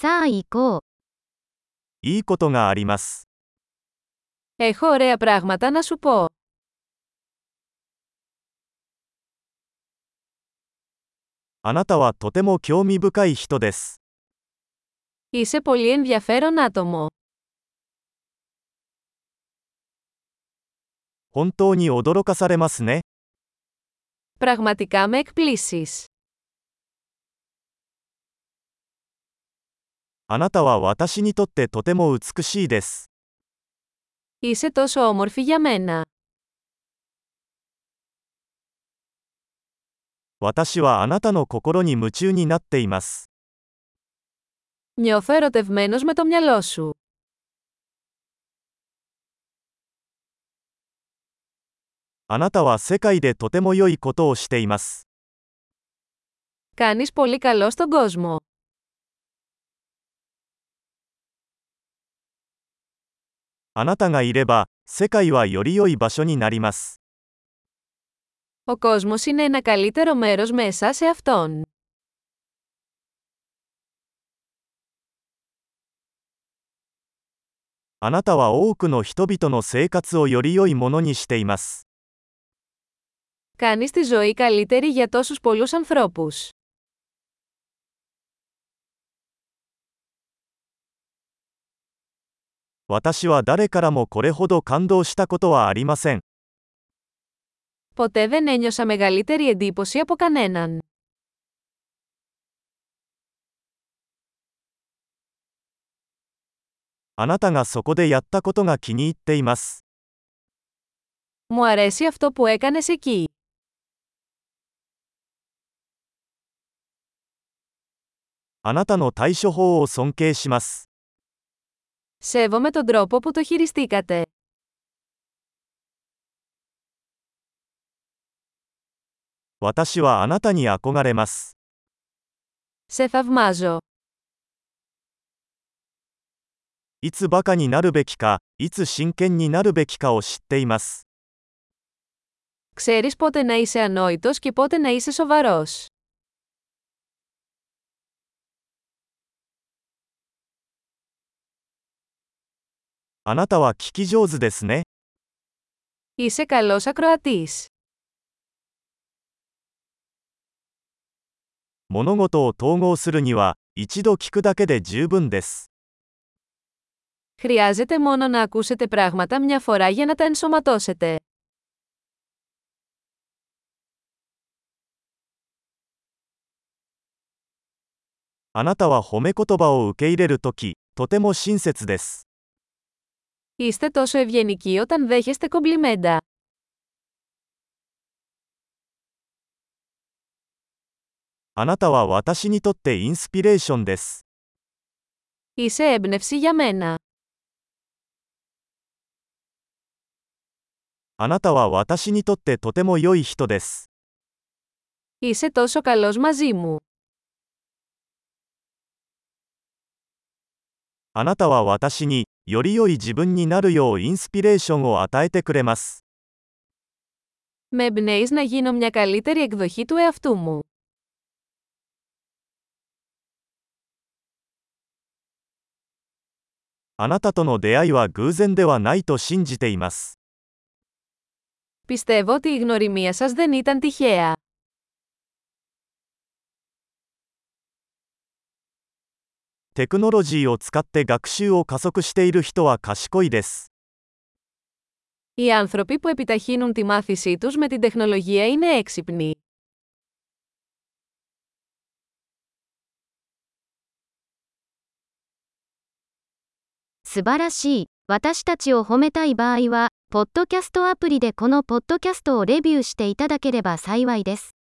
さあ行こう。いいことがあります。 Έχω ωραία πράγματα να σου πω. あなたはとても興味深い人です。 Είσαι πολύ ενδιαφέρον άτομο. 本当に驚かされますね。 Πραγματικά με εκπλήσεις. あなたは私にとってとても美しいです。 Είσαι τόσο όμορφη για μένα. 私はあなたの心に夢中になっています。 Νιώθω ερωτευμένος με το μυαλό σου. あなたは世界でとても良いことをしています。 Κάνεις πολύ καλό στον κόσμο. あなたがいれば、世界はより良い場所になります。 Ο κόσμος είναι ένα καλύτερο μέρος μέσα σε αυτόν. あなたは多くの人々の生活をより良いものにしています。 Κάνεις τη ζωή καλύτερη για τόσους πολλούς ανθρώπους. 私は誰からもこれほど感動したことはありません。 Ποτέ δεν ένιωσα μεγαλύτερη εντύπωση από κανέναν. あなたがそこでやったことが気に入っています。 Μου αρέσει αυτό που έκανες εκεί. あなたの対処法を尊敬します。 Σέβομαι τον τρόπο που το χειριστήκατε. 私はあなたに憧れます。 Σε θαυμάζω. いつバカになるべきか、いつ真剣になるべきかを知っています。 Ξέρεις πότε να είσαι ανόητος και πότε να είσαι σοβαρός. あなたは聞き上手ですね。 Είσαι καλός ακροατής. 物事を統合するには、一度聞くだけで十分です。 Χρειάζεται μόνο να ακούσετε πράγματα μια φορά για να τα ενσωματώσετε. あなたは褒め言葉を受け入れるとき、とても親切です。 Είστε τόσο ευγενικοί όταν δέχεστε κομπλιμέντα. Είσαι έμπνευση για μένα. Είσαι τόσο καλός μαζί μου. あなたは私に、より良い自分になるようインスピレーションを与えてくれます。 Με εμπνέεις να γίνω μια καλύτερη εκδοχή του εαυτού μου. あなたとの出会いは偶然ではないと信じています。 Πιστεύω ότι η γνωριμία σας δεν ήταν τυχαία. テクノロジーを使って学習を加速している人は賢いです。 Οι άνθρωποι που επιταχύνουν τη μάθησή τους με την τεχνολογία είναι έξυπνοι. 素晴らしい。私たちを褒めたい場合は、ポッドキャストアプリでこのポッドキャストをレビューしていただければ幸いです。